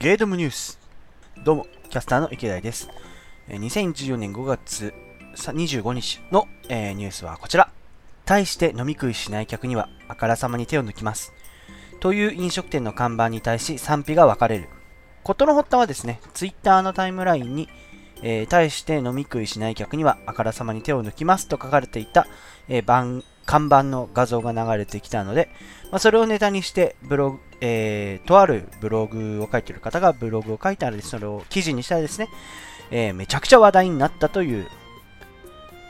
ゲードムニュース。どうも、キャスターの池田です。2014年5月25日の、えー、ニュースはこちら。対して飲み食いしない客にはあからさまに手を抜きます。という飲食店の看板に対し賛否が分かれる。事の発端はですね、Twitter のタイムラインに、えー、対して飲み食いしない客にはあからさまに手を抜きますと書かれていた、えー、番看板の画像が流れてきたので、まあ、それをネタにしてブログ、えー、とあるブログを書いてる方がブログを書いたらそれを記事にしたらですね、えー、めちゃくちゃ話題になったという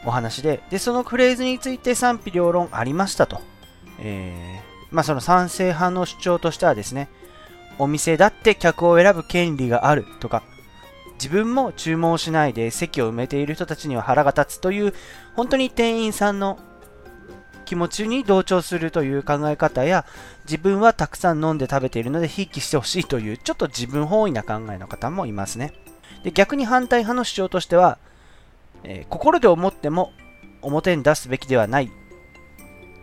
お話で、で、そのフレーズについて賛否両論ありましたと。えー、まあその賛成派の主張としてはですね、お店だって客を選ぶ権利があるとか、自分も注文しないで席を埋めている人たちには腹が立つという、本当に店員さんの気持ちに同調するという考え方や、自分はたくさん飲んで食べているので、ひいきしてほしいという、ちょっと自分本位な考えの方もいますね。で逆に反対派の主張としては、えー、心で思っても表に出すべきではない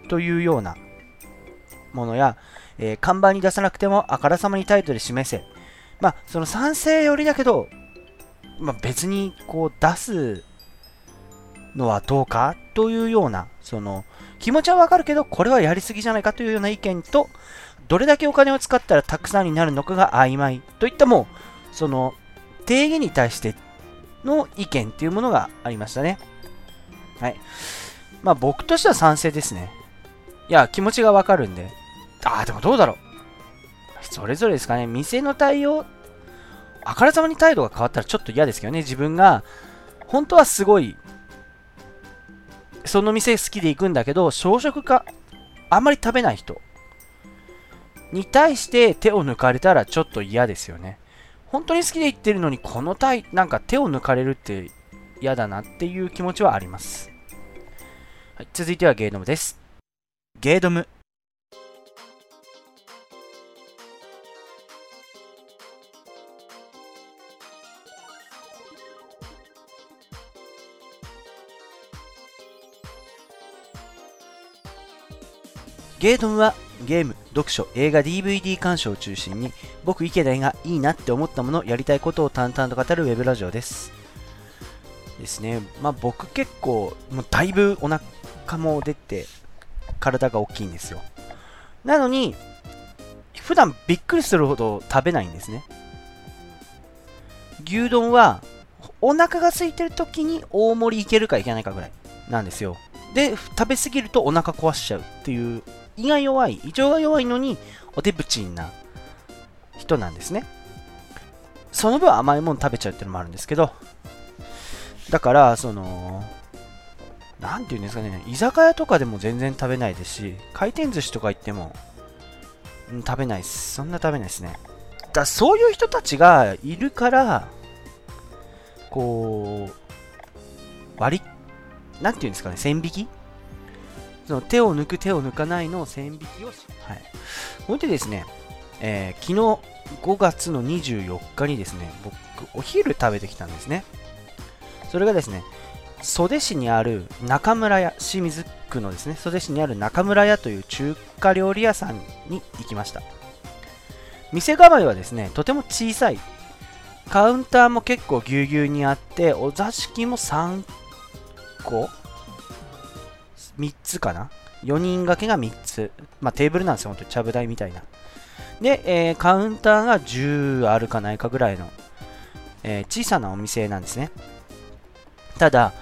というようなものや、えー、看板に出さなくてもあからさまに態度で示せ。まあ、その賛成寄りだけど、まあ、別にこう出すのはどうかというような、その、気持ちはわかるけど、これはやりすぎじゃないかというような意見と、どれだけお金を使ったらたくさんになるのかが曖昧といったもう、その、定義に対しての意見っていうものがありましたね。はい。まあ僕としては賛成ですね。いや、気持ちがわかるんで。ああ、でもどうだろう。それぞれですかね。店の対応、あからさまに態度が変わったらちょっと嫌ですけどね。自分が、本当はすごいその店好きで行くんだけど、小食か、あんまり食べない人に対して手を抜かれたらちょっと嫌ですよね。本当に好きで行ってるのに、この体、なんか手を抜かれるって嫌だなっていう気持ちはあります。はい、続いてはゲードムです。ゲードム。ゲートンはゲーム、読書、映画、DVD 鑑賞を中心に僕池田がいいなって思ったもの、やりたいことを淡々と語るウェブラジオです。ですね。まあ僕結構、もうだいぶお腹も出て体が大きいんですよ。なのに、普段びっくりするほど食べないんですね。牛丼はお腹が空いてる時に大盛りいけるかいけないかぐらいなんですよ。で、食べ過ぎるとお腹壊しちゃうっていう胃が弱い、胃腸が弱いのにお手ぶちんな人なんですね。その分甘いもの食べちゃうっていうのもあるんですけど、だから、その、なんていうんですかね、居酒屋とかでも全然食べないですし、回転寿司とか行っても、食べないです。そんな食べないですね。だそういう人たちがいるから、こう、割り、なんていうんですかね、線引きその手を抜く手を抜かないの線引きをし、はい。ほんでですね、えー、昨日5月の24日にですね、僕、お昼食べてきたんですね。それがですね、袖市にある中村屋、清水区のですね、袖市にある中村屋という中華料理屋さんに行きました。店構えはですね、とても小さい。カウンターも結構ぎゅうぎゅうにあって、お座敷も3個3つかな ?4 人掛けが3つ。まあ、テーブルなんですよ、ほんとちゃぶ台みたいな。で、えー、カウンターが10あるかないかぐらいの、えー、小さなお店なんですね。ただ、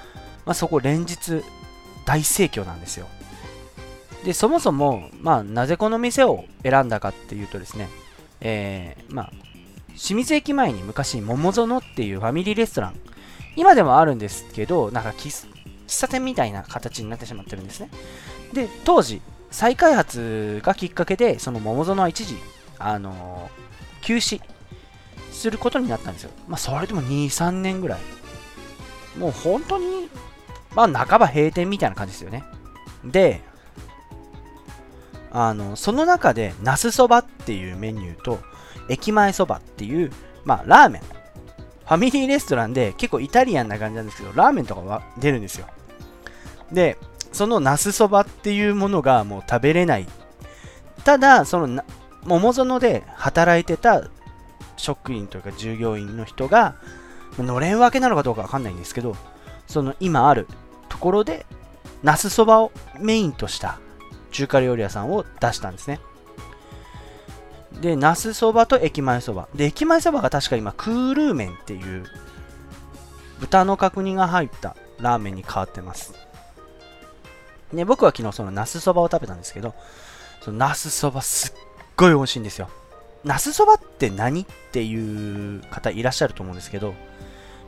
まあ、そこ連日大盛況なんですよ。で、そもそも、まあ、なぜこの店を選んだかっていうとですね、えー、まあ、清水駅前に昔、桃園っていうファミリーレストラン、今でもあるんですけど、なんか喫喫茶店みたいな形になってしまってるんですね。で、当時、再開発がきっかけで、その桃園は一時、あのー、休止することになったんですよ。まあ、それでも2、3年ぐらい。もう本当に、まあ、半ば閉店みたいな感じですよね。で、あの、その中で、ナスそばっていうメニューと、駅前そばっていう、まあ、ラーメン。ファミリーレストランで結構イタリアンな感じなんですけど、ラーメンとかは出るんですよ。で、そのナスそばっていうものがもう食べれない。ただ、その桃園で働いてた職員というか従業員の人が、のれん分けなのかどうかわかんないんですけど、その今あるところで、ナスそばをメインとした中華料理屋さんを出したんですね。で、ナスそばと駅前そば。で、駅前そばが確か今、クールー麺っていう、豚の角煮が入ったラーメンに変わってます。ね、僕は昨日そのナスそばを食べたんですけど、そのナスそばすっごい美味しいんですよ。ナスそばって何っていう方いらっしゃると思うんですけど、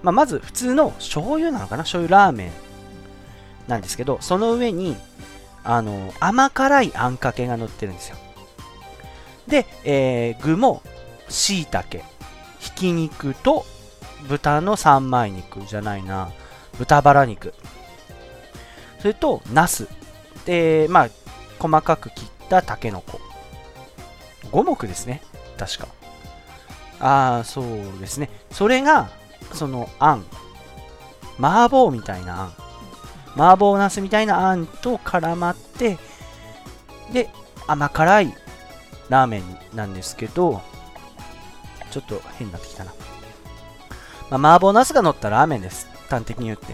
まあ、まず普通の醤油なのかな？醤油ラーメンなんですけど、その上に、あの、甘辛いあんかけが乗ってるんですよ。で、えー、具も、しいたけ、ひき肉と豚の三枚肉じゃないな、豚バラ肉。それと、ナス。で、まあ、細かく切ったたけのこ。五目ですね。確か。ああ、そうですね。それが、その、あん。麻婆みたいなあん。麻婆茄子みたいなあんと絡まって、で、甘辛いラーメンなんですけど、ちょっと変になってきたな。まあ、麻婆茄子が乗ったラーメンです。端的に言って。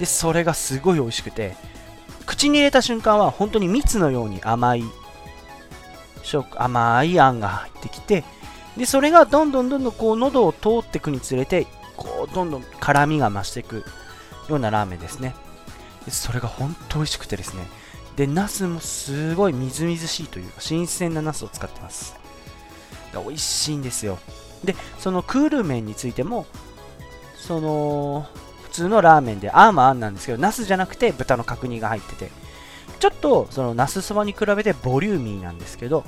で、それがすごい美味しくて、口に入れた瞬間は本当に蜜のように甘い、甘いあんが入ってきて、で、それがどんどんどんどんこう喉を通っていくにつれて、こう、どんどん辛みが増していくようなラーメンですね。でそれが本当美味しくてですね。で、ナスもすごいみずみずしいというか、新鮮なナスを使ってます。美味しいんですよ。で、そのクール麺についても、その、通のラーメンで、あんはあんなんですけど、ナスじゃなくて豚の角煮が入ってて、ちょっと、そのナスそばに比べてボリューミーなんですけど、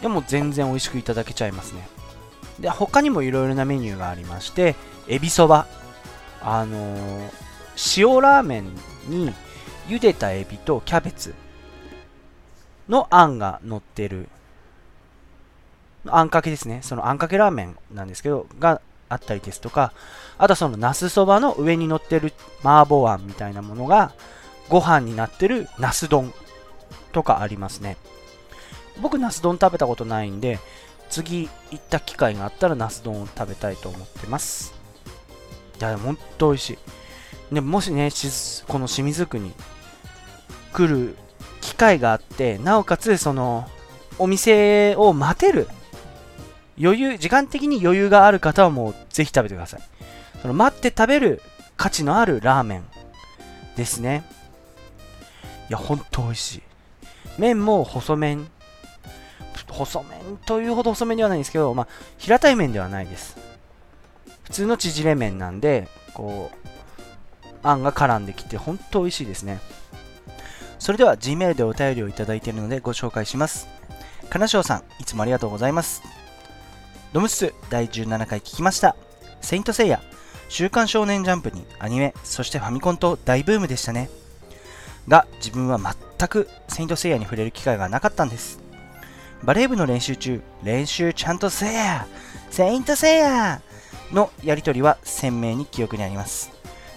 でも全然美味しくいただけちゃいますね。で、他にもいろいろなメニューがありまして、エビそば。あのー、塩ラーメンに茹でたエビとキャベツのあんが乗ってる、あんかけですね。そのあんかけラーメンなんですけど、があったりですとか、あとそのナスそばの上に乗ってる麻婆あんみたいなものが、ご飯になってるナス丼とかありますね。僕、ナス丼食べたことないんで、次行った機会があったらナス丼を食べたいと思ってます。いや、ほんと美味しい。でもしね、この清水区に来る機会があって、なおかつ、その、お店を待てる余裕、時間的に余裕がある方はもうぜひ食べてください。その待って食べる価値のあるラーメンですね。いや、ほんと美味しい。麺も細麺。細麺というほど細麺ではないんですけど、まあ、平たい麺ではないです。普通の縮れ麺なんで、こう、あんが絡んできて、ほんと美味しいですね。それでは Gmail でお便りをいただいているのでご紹介します。金賞さん、いつもありがとうございます。ドムス第17回聞きました。セイントセイヤ、週刊少年ジャンプにアニメ、そしてファミコンと大ブームでしたね。が、自分は全くセイントセイヤに触れる機会がなかったんです。バレー部の練習中、練習ちゃんとせやセイントセイヤのやりとりは鮮明に記憶にあります。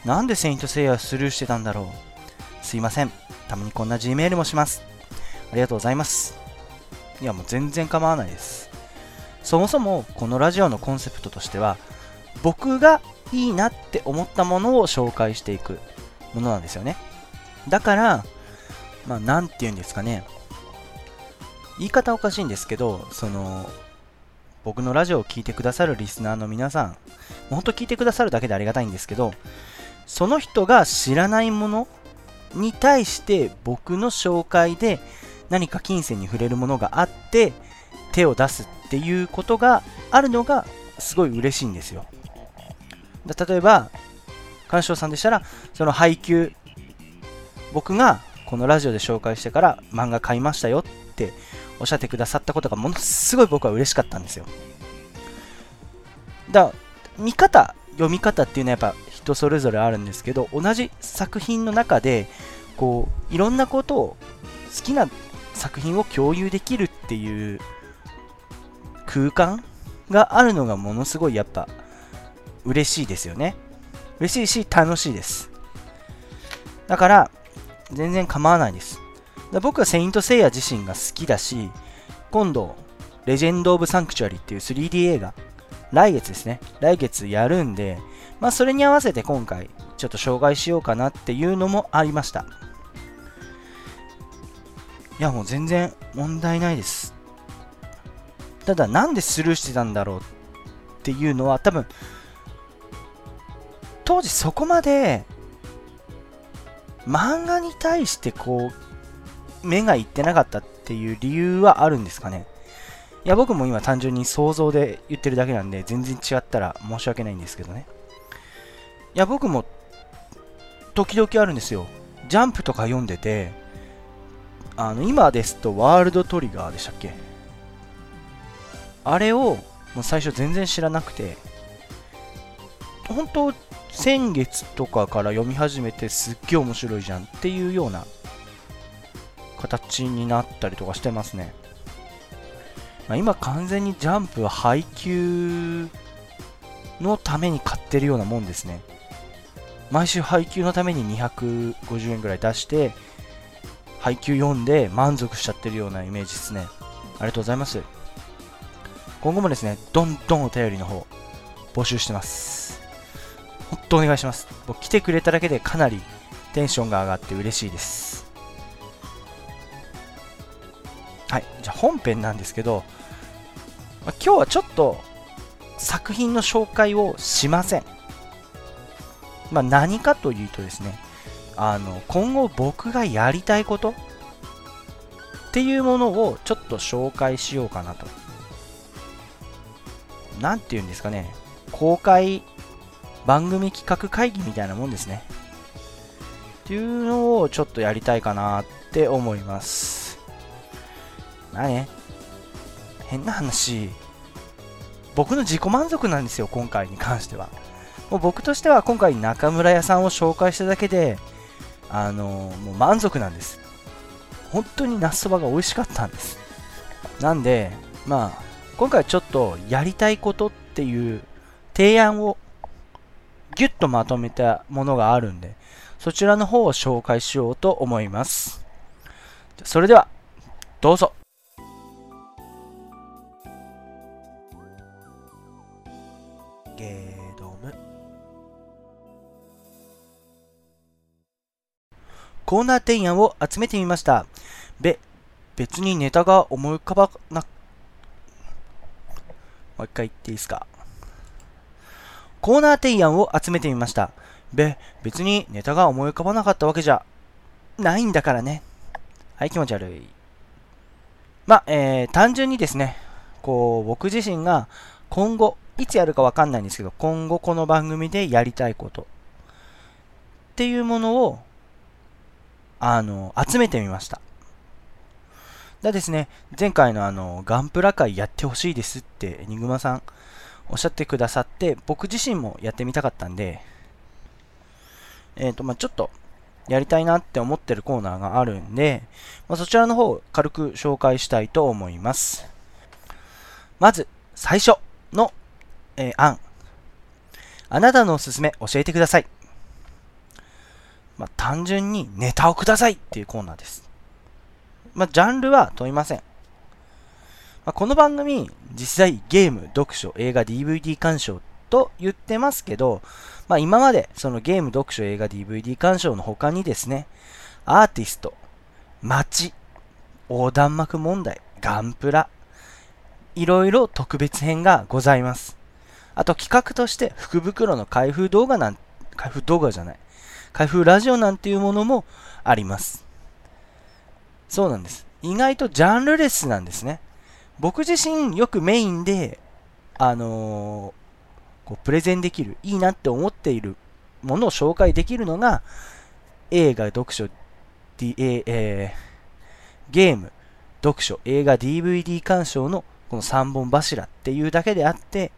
なんでセイントセイヤをスルーしてたんだろうすいません。たまにこんな G メールもします。ありがとうございます。いや、もう全然構わないです。そもそもこのラジオのコンセプトとしては僕がいいなって思ったものを紹介していくものなんですよね。だからまあ何て言うんですかね。言い方おかしいんですけどその僕のラジオを聴いてくださるリスナーの皆さん本当聞いてくださるだけでありがたいんですけどその人が知らないものに対して僕の紹介で何か金銭に触れるものがあって手を出すっっていうことがあるのがすごい嬉しいんですよ。例えば、鑑賞さんでしたら、その配給、僕がこのラジオで紹介してから漫画買いましたよっておっしゃってくださったことがものすごい僕は嬉しかったんですよ。だ見方、読み方っていうのはやっぱ人それぞれあるんですけど、同じ作品の中で、こう、いろんなことを好きな作品を共有できるっていう空間があるのがものすごいやっぱ嬉しいですよね。嬉しいし楽しいです。だから全然構わないです。僕はセイントセイヤ自身が好きだし、今度レジェンド・オブ・サンクチュアリっていう 3D 映画、来月ですね。来月やるんで、まあ、それに合わせて今回、ちょっと紹介しようかなっていうのもありました。いや、もう全然問題ないです。ただ、なんでスルーしてたんだろうっていうのは、多分、当時そこまで、漫画に対してこう、目がいってなかったっていう理由はあるんですかね。いや、僕も今単純に想像で言ってるだけなんで、全然違ったら申し訳ないんですけどね。いや、僕も、時々あるんですよ。ジャンプとか読んでて、あの、今ですと、ワールドトリガーでしたっけ？あれを、もう最初全然知らなくて、本当先月とかから読み始めてすっげえ面白いじゃんっていうような形になったりとかしてますね。まあ、今完全にジャンプは配給のために買ってるようなもんですね。毎週配給のために250円ぐらい出して、配給読んで満足しちゃってるようなイメージですね。ありがとうございます。今後もですね、どんどんお便りの方、募集してます。ほんとお願いします。僕来てくれただけでかなりテンションが上がって嬉しいです。はい、じゃあ本編なんですけど、ま、今日はちょっと作品の紹介をしません。まあ、何かというとですね、あの、今後僕がやりたいことっていうものをちょっと紹介しようかなと。なんて言うんですかね、公開番組企画会議みたいなもんですね。っていうのをちょっとやりたいかなって思います。まあね、変な話、僕の自己満足なんですよ、今回に関しては。もう僕としては今回中村屋さんを紹介しただけで、あのー、もう満足なんです。本当に夏そばが美味しかったんです。なんで、まあ、今回ちょっとやりたいことっていう提案をギュッとまとめたものがあるんで、そちらの方を紹介しようと思います。それでは、どうぞ。ゲードムコーナー提案を集めてみました。べ、別にネタが思い浮かばな、もう一回言っていいですか？コーナー提案を集めてみました。べ、別にネタが思い浮かばなかったわけじゃないんだからね。はい、気持ち悪い。まあ、えー、単純にですね、こう、僕自身が今後、いつやるかわかんないんですけど、今後この番組でやりたいことっていうものを、あの、集めてみました。だですね、前回のあの、ガンプラ会やってほしいですって、エニグマさんおっしゃってくださって、僕自身もやってみたかったんで、えっ、ー、と、まあ、ちょっと、やりたいなって思ってるコーナーがあるんで、まあ、そちらの方を、軽く紹介したいと思います。まず、最初の、えー、案。あなたのおすすめ教えてください。まあ、単純にネタをくださいっていうコーナーです。まあ、ジャンルは問いません。まあ、この番組、実際ゲーム、読書、映画、DVD 鑑賞と言ってますけど、まあ、今までそのゲーム、読書、映画、DVD 鑑賞の他にですね、アーティスト、街、横断幕問題、ガンプラ、いろいろ特別編がございます。あと企画として福袋の開封動画なん、開封動画じゃない、開封ラジオなんていうものもあります。そうなんです。意外とジャンルレスなんですね。僕自身よくメインで、あのー、こうプレゼンできる、いいなって思っているものを紹介できるのが、映画、読書、D えー、ゲーム、読書、映画、DVD 鑑賞のこの3本柱っていうだけであって、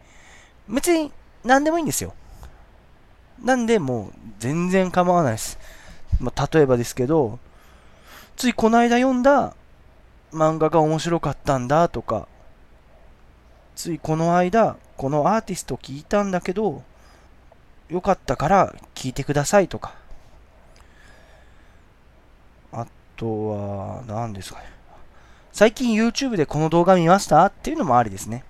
別に何でもいいんですよ。なんでもう全然構わないです。まあ、例えばですけど、ついこの間読んだ漫画が面白かったんだとか、ついこの間、このアーティスト聞いたんだけど、よかったから聞いてくださいとか。あとは、何ですかね。最近 YouTube でこの動画見ましたっていうのもありですね。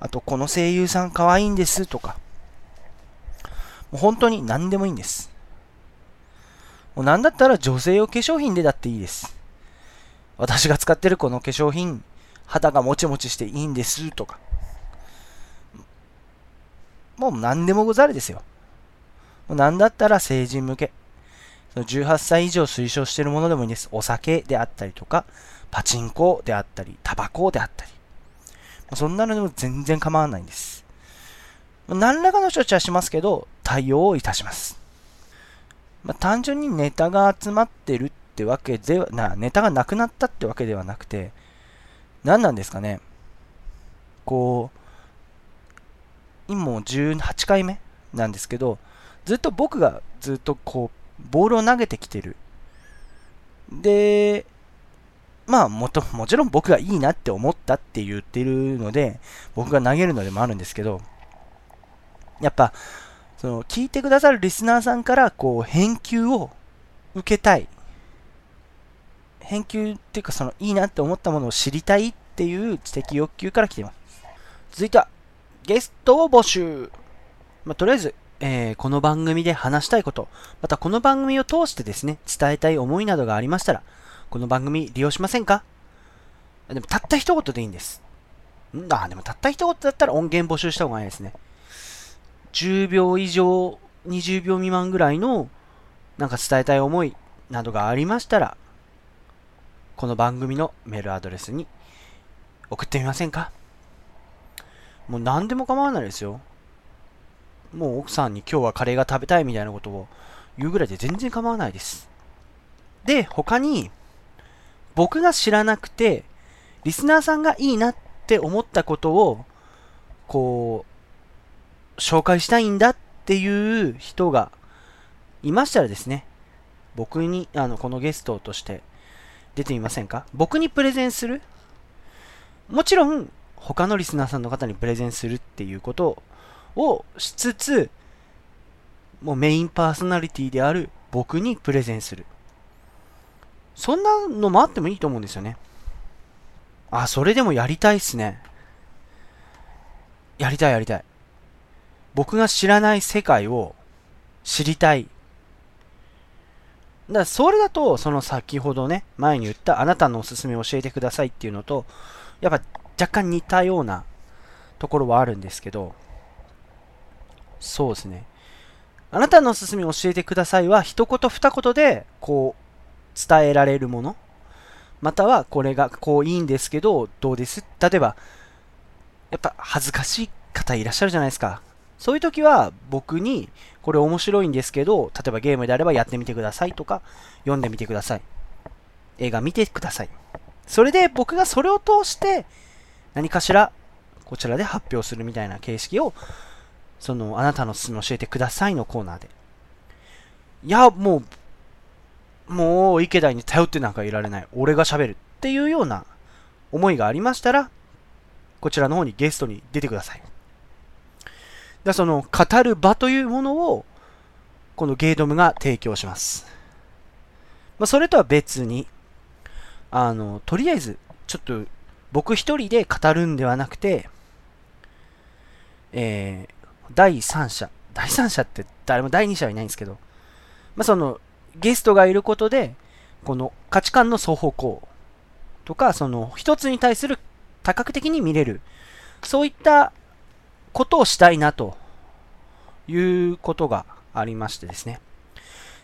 あと、この声優さん可愛いんですとか。もう本当に何でもいいんです。もう何だったら女性用化粧品でだっていいです。私が使ってるこの化粧品、肌がもちもちしていいんですとか。もう何でもござるですよ。もう何だったら成人向け。その18歳以上推奨しているものでもいいんです。お酒であったりとか、パチンコであったり、タバコであったり。そんなのでも全然構わないんです。何らかの処置はしますけど、対応をいたします。まあ、単純にネタが集まってるってわけではな、ネタがなくなったってわけではなくて、何なんですかね。こう、今もう18回目なんですけど、ずっと僕がずっとこう、ボールを投げてきてる。で、まあもと、もちろん僕がいいなって思ったって言ってるので、僕が投げるのでもあるんですけど、やっぱ、その、聞いてくださるリスナーさんから、こう、返球を受けたい。返球っていうか、その、いいなって思ったものを知りたいっていう知的欲求から来ています。続いては、ゲストを募集。まあ、とりあえず、えー、この番組で話したいこと、またこの番組を通してですね、伝えたい思いなどがありましたら、この番組利用しませんか？でも、たった一言でいいんです。ん？だ、でもたった一言だったら音源募集した方がいいですね。10秒以上、20秒未満ぐらいの、なんか伝えたい思いなどがありましたら、この番組のメールアドレスに送ってみませんか？もう何でも構わないですよ。もう奥さんに今日はカレーが食べたいみたいなことを言うぐらいで全然構わないです。で、他に、僕が知らなくて、リスナーさんがいいなって思ったことを、こう、紹介したいんだっていう人がいましたらですね、僕に、あの、このゲストとして出てみませんか？僕にプレゼンする？もちろん、他のリスナーさんの方にプレゼンするっていうことをしつつ、もうメインパーソナリティである僕にプレゼンする。そんなのもあってもいいと思うんですよね。あ、それでもやりたいっすね。やりたいやりたい。僕が知らない世界を知りたい。だからそれだと、その先ほどね、前に言ったあなたのおすすめを教えてくださいっていうのと、やっぱ若干似たようなところはあるんですけど、そうですね。あなたのおすすめ教えてくださいは、一言二言で、こう、伝えられるもの。または、これがこういいんですけど、どうです？例えば、やっぱ恥ずかしい方いらっしゃるじゃないですか。そういう時は、僕に、これ面白いんですけど、例えばゲームであればやってみてくださいとか、読んでみてください。映画見てください。それで僕がそれを通して、何かしらこちらで発表するみたいな形式を、その、あなたの勧め教えてくださいのコーナーで。いや、もう、もう池田に頼ってなんかいられない。俺が喋るっていうような思いがありましたら、こちらの方にゲストに出てください。だその、語る場というものを、このゲードムが提供します。まあ、それとは別に、あの、とりあえず、ちょっと僕一人で語るんではなくて、えー、第三者、第三者って誰も第二者はいないんですけど、まあ、その、ゲストがいることで、この価値観の双方向とか、その一つに対する多角的に見れる、そういったことをしたいなということがありましてですね。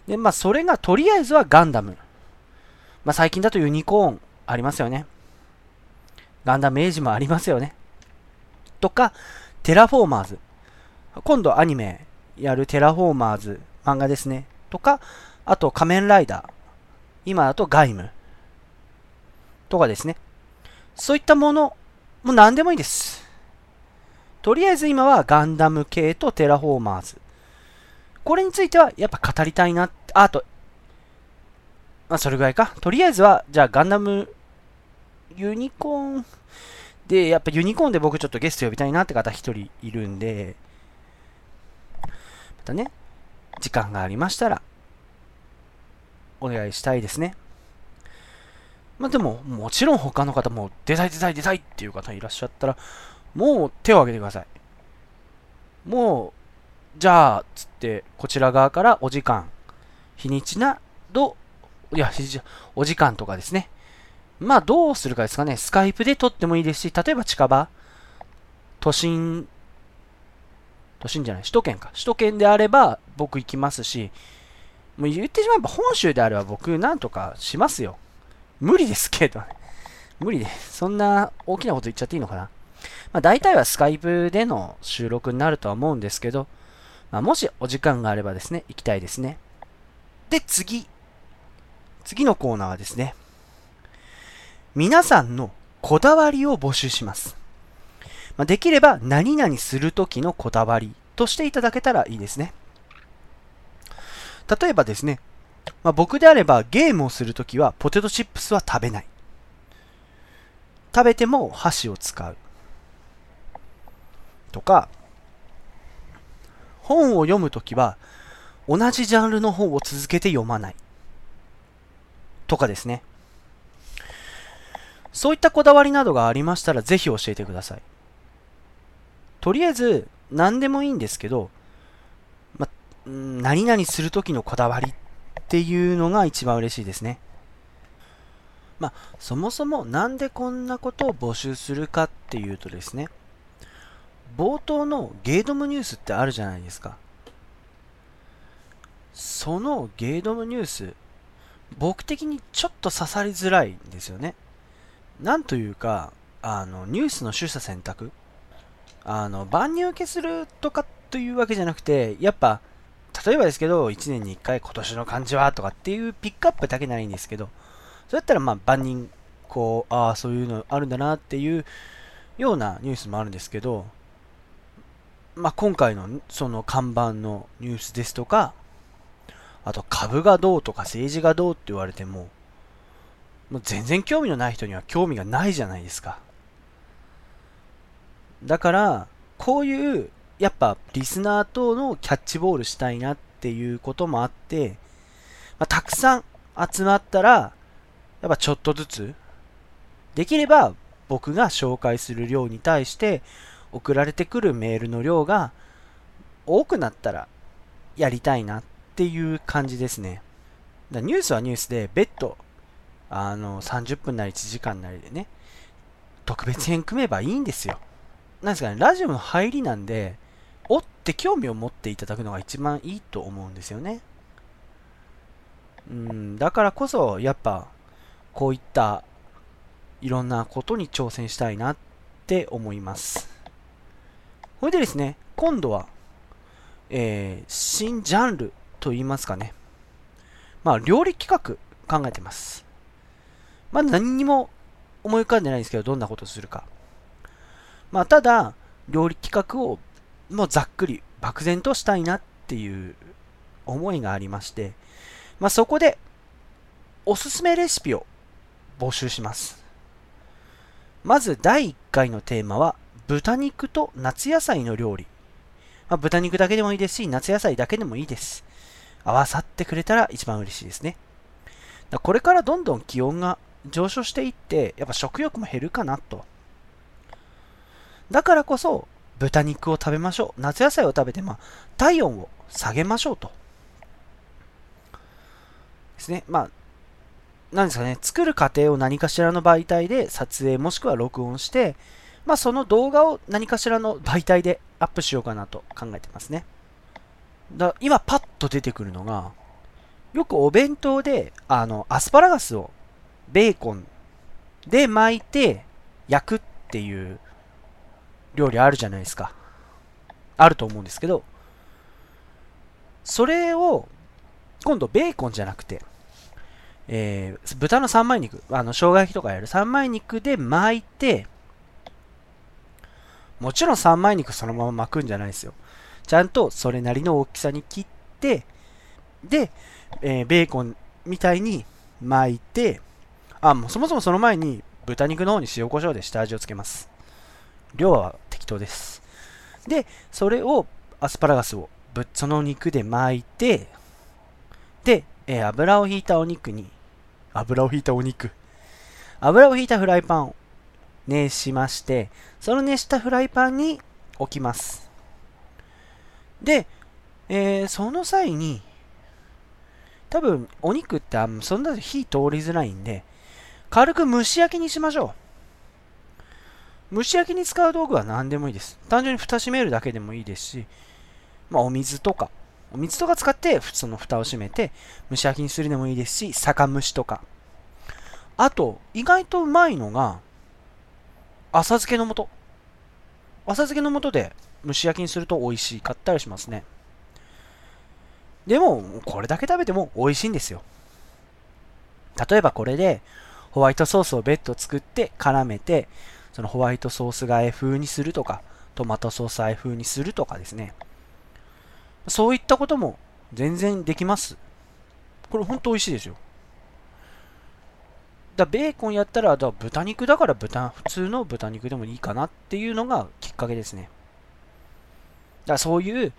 で、まあ、それがとりあえずはガンダム。まあ、最近だとユニコーンありますよね。ガンダム AGE もありますよね。とか、テラフォーマーズ。今度アニメやるテラフォーマーズ漫画ですね。とか、あと仮面ライダー。今だと鎧武。とかですね。そういったもの、もう何でもいいです。とりあえず今はガンダム系とテラフォーマーズ。これについてはやっぱ語りたいな。あと、まあそれぐらいか。とりあえずは、じゃあガンダムユニコーン、で、やっぱユニコーンで僕ちょっとゲスト呼びたいなって方一人いるんで、またね、時間がありましたら、お願いしたいですね。まあでも、もちろん他の方も出たい出たい出たいっていう方いらっしゃったら、もう手を挙げてください。もう、じゃあ、つって、こちら側からお時間、日にちなど、いや、お時間とかですね。まあ、どうするかですかね。スカイプで撮ってもいいですし、例えば近場、都心、都心じゃない、首都圏か。首都圏であれば僕行きますし、もう言ってしまえば本州であれば僕なんとかしますよ。無理ですけど。無理です。そんな大きなこと言っちゃっていいのかな。まあ大体はスカイプでの収録になるとは思うんですけど、まあ、もしお時間があればですね、行きたいですね。で、次。次のコーナーはですね、皆さんのこだわりを募集します。まあ、できれば何々するときのこだわりとしていただけたらいいですね。例えばですね、まあ、僕であればゲームをするときはポテトチップスは食べない。食べても箸を使う。とか、本を読むときは同じジャンルの本を続けて読まない。とかですね。そういったこだわりなどがありましたらぜひ教えてください。とりあえず何でもいいんですけど、ま、何々するときのこだわりっていうのが一番嬉しいですね。まあ、そもそもなんでこんなことを募集するかっていうとですね、冒頭のゲードムニュースってあるじゃないですか。そのゲードムニュース、僕的にちょっと刺さりづらいんですよね。なんというか、あの、ニュースの取捨選択あの、万人受けするとかというわけじゃなくて、やっぱ、例えばですけど、1年に1回今年の漢字はとかっていうピックアップだけならいいんですけど、そうやったらまあ万人、こう、ああ、そういうのあるんだなっていうようなニュースもあるんですけど、まあ、今回のその看板のニュースですとか、あと株がどうとか政治がどうって言われても、もう全然興味のない人には興味がないじゃないですか。だから、こういう、やっぱリスナーとのキャッチボールしたいなっていうこともあって、まあ、たくさん集まったら、やっぱちょっとずつ、できれば僕が紹介する量に対して送られてくるメールの量が多くなったらやりたいなっていう感じですね。だニュースはニュースで別途あの30分なり1時間なりでね特別編組めばいいんですよ。なんですかね、ラジオの入りなんで、おって興味を持っていただくのが一番いいと思うんですよね。うん、だからこそ、やっぱ、こういったいろんなことに挑戦したいなって思います。それでですね、今度は、えー、新ジャンルと言いますかね。まあ、料理企画考えてます。まあ、何にも思い浮かんでないんですけど、どんなことするか。まあ、ただ、料理企画を、もうざっくり、漠然としたいなっていう思いがありまして、まあ、そこで、おすすめレシピを募集します。まず第1回のテーマは、豚肉と夏野菜の料理。まあ、豚肉だけでもいいですし、夏野菜だけでもいいです。合わさってくれたら一番嬉しいですね。これからどんどん気温が上昇していって、やっぱ食欲も減るかなと。だからこそ、豚肉を食べましょう。夏野菜を食べて、まあ、体温を下げましょうと。ですね。まあ、なんですかね、作る過程を何かしらの媒体で撮影もしくは録音して、まあ、その動画を何かしらの媒体でアップしようかなと考えてますね。だ今パッと出てくるのが、よくお弁当で、あの、アスパラガスをベーコンで巻いて焼くっていう料理あるじゃないですか。あると思うんですけど、それを今度ベーコンじゃなくて、えー、豚の三枚肉、あの、生姜焼きとかやる三枚肉で巻いて、もちろん三枚肉そのまま巻くんじゃないですよ。ちゃんとそれなりの大きさに切って、で、えー、ベーコンみたいに巻いて、あ、もうそもそもその前に豚肉の方に塩コショウで下味をつけます。量は適当です。で、それをアスパラガスをぶその肉で巻いて、で、えー、油を引いたお肉に、油を引いたお肉。油を引いたフライパンを熱しまして、その熱したフライパンに置きます。で、えー、その際に、多分お肉ってあそんな火通りづらいんで、軽く蒸し焼きにしましょう。蒸し焼きに使う道具は何でもいいです。単純に蓋閉めるだけでもいいですし、まあ、お水とか、お水とか使ってその蓋を閉めて蒸し焼きにするでもいいですし、酒蒸しとか。あと、意外とうまいのが、浅漬けの素。浅漬けの素で蒸し焼きにすると美味しかったりしますね。でも、これだけ食べても美味しいんですよ。例えばこれで、ホワイトソースを別途作って絡めて、そのホワイトソースがえ風にするとか、トマトソースあえ風にするとかですね。そういったことも全然できます。これほんと美味しいですよ。だベーコンやったら、だ豚肉だから豚、普通の豚肉でもいいかなっていうのがきっかけですね。だからそういう、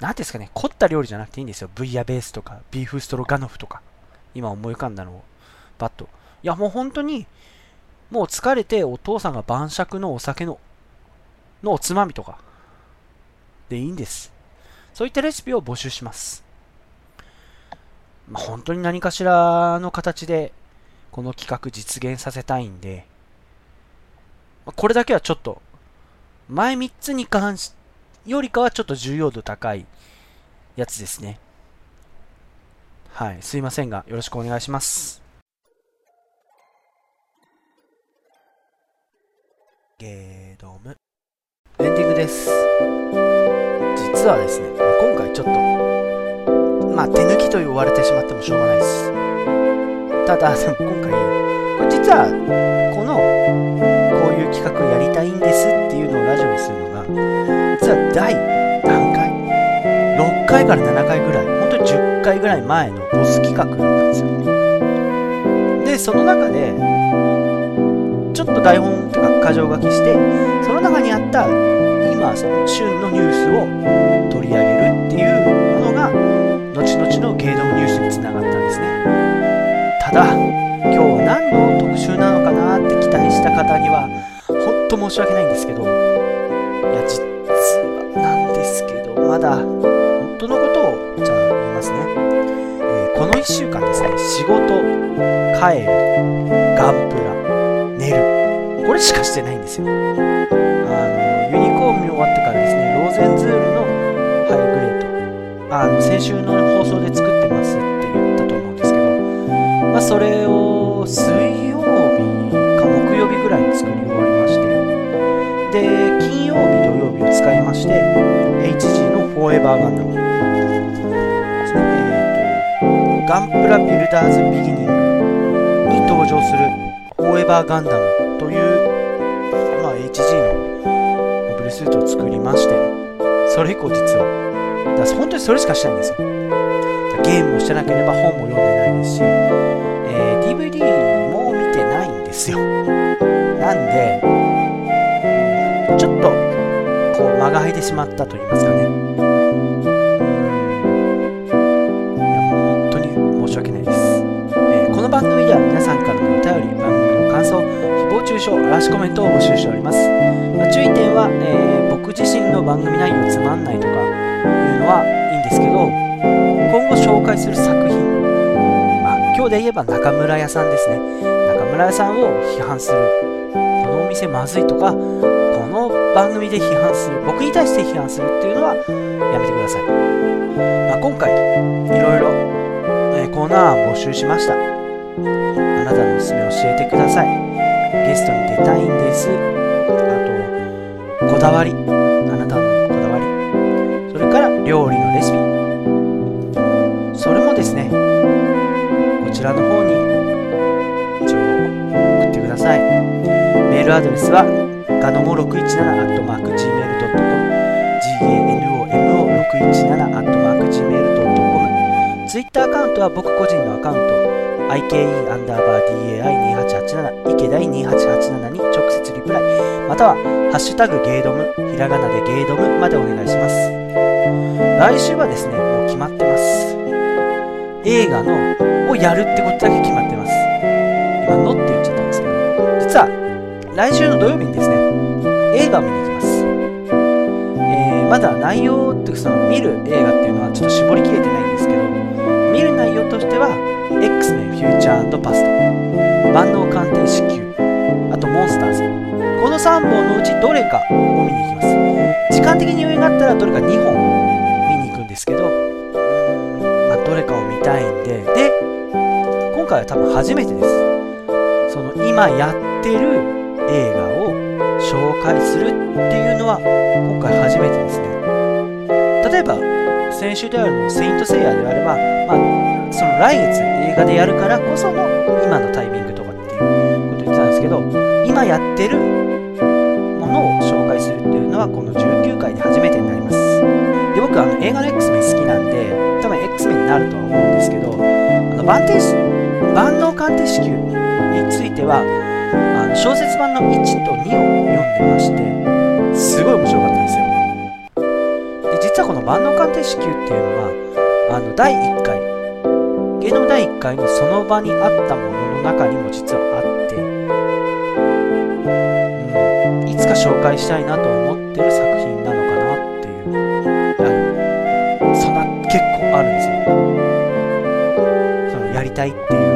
なんですかね、凝った料理じゃなくていいんですよ。ブイヤベースとか、ビーフストロガノフとか。今思い浮かんだのを、バッと。いや、もう本当に、もう疲れてお父さんが晩酌のお酒の、のおつまみとか、でいいんです。そういったレシピを募集します。まあ、本当に何かしらの形でこの企画実現させたいんで、これだけはちょっと、前3つに関し、よりかはちょっと重要度高いやつですね。はい、すいませんが、よろしくお願いします。ゲードム。エンディングです。実はですね、今回ちょっと、まあ手抜きと言われてしまってもしょうがないです。ただ、今回、これ実は、この、こういう企画やりたいんですっていうのをラジオにするのが、実は第何回 ?6 回から7回ぐらい、本当に10回ぐらい前のボス企画だったんですよ。で、その中で、ちょっと台本とか箇条書きして、その中にあった今その旬のニュースを取り上げるっていうものが後々のゲードムニュースにつながったんですねただ今日は何の特集なのかなって期待した方には本当申し訳ないんですけどいや実はなんですけどまだ本当のことをじゃあ言いますね、えー、この1週間ですね仕事帰るガンプラ寝る。これしかしてないんですよ。あのユニコーン見終わってからですね、ローゼンズールのハイグレート、あの先週の放送で作それを水曜日か木曜日ぐらいに作り終わりまして、で、金曜日、土曜日を使いまして、HG のフォーエバーガンダム。ですね、えーと、ガンプラビルダーズビギニングに登場するフォーエバーガンダムという、まあ、HG のルスーツを作りまして、それ以降実は、だ本当にそれしかしたいんですよ。ゲームもしてなければ本も読んでないですし、えー、DVD も見てないんですよ。なんで、ちょっと、こう、間が空いてしまったと言いますかね。いや、もう本当に申し訳ないです。え、この番組では皆さんからのお便り、番組の感想、誹謗中傷、嵐コメントを募集しております。まあ、注意点は、えー、僕自身の番組内容つまんないとかいうのはいいんですけど今後紹介する作品、まあ、今日で言えば中村屋さんですね。中村屋さんを批判する。このお店まずいとかこの番組で批判する。僕に対して批判するっていうのはやめてください、まあ、今回いろいろ、え、コーナー募集しました。あなたのおすすめ教えてください。ゲストに出たいんです。あとこだわり。ちらの方に一応送ってください。メールアドレスはガノモ617 gmail.com ganomo617 Twitter アカウントは僕個人のアカウント。IKE アンダーバー DAI2887 池田2887に直接リプライ。またはハッシュタグゲードム。ひらがなでゲードムまでお願いします。来週はですねもう決まってます。映画のをやるってことだけ決まってます今のって言っちゃったんですけど実は来週の土曜日にですね、映画を見に行きます。えー、まだ内容っていうかその見る映画っていうのはちょっと絞りきれてないんですけど、見る内容としては、X-Men フューチャーパスト、万能鑑定士 Q、あとモンスターズ。この3本のうちどれかを見に行きます。時間的に余裕があったらどれか2本回は多分初めてです。その今やってる映画を紹介するっていうのは今回初めてですね。例えば、先週であるのセイントセイヤであれば、まあ、その来月映画でやるからこその今のタイミングとかっていうこと言ってたんですけど、今やってるものを紹介するっていうのはこの19回で初めてになります。で、僕はあの映画の X メン好きなんで、多分 X メンになるとは思うんですけど、あの万定万能鑑定士級については、あの小説版の1と2を読んでまして、すごい面白かったんですよ。で、実はこの万能鑑定士級っていうのは、あの第1回、芸能第1回のその場にあったものの中にも実はあって、うん、いつか紹介したいなと思ってる作品なのかなっていう、あのそんな結構あるんですよ。そのやりたいっていう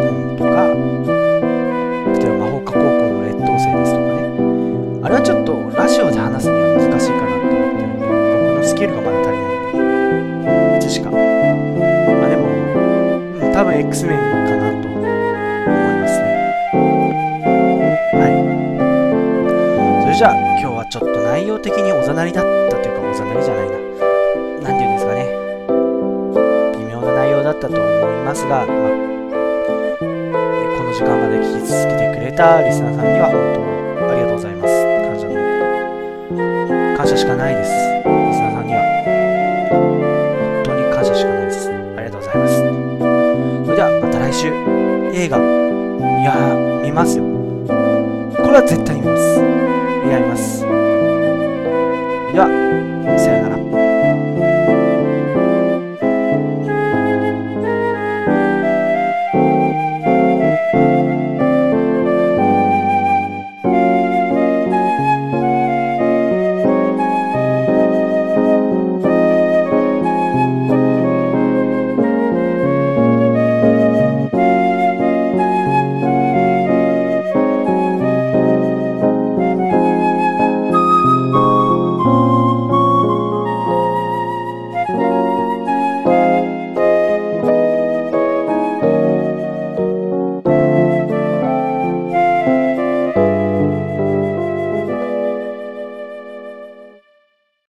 うん、多分 X メンかなと思いますね。はい。それじゃあ、今日はちょっと内容的におざなりだったというか、おざなりじゃないな。なんていうんですかね。微妙な内容だったと思いますが、まあ、この時間まで聞き続けてくれたリスナーさんには本当ありがとうございます。感謝の、感謝しかないです。映画、いやー、見ますよ。これは絶対見ます。やります。では、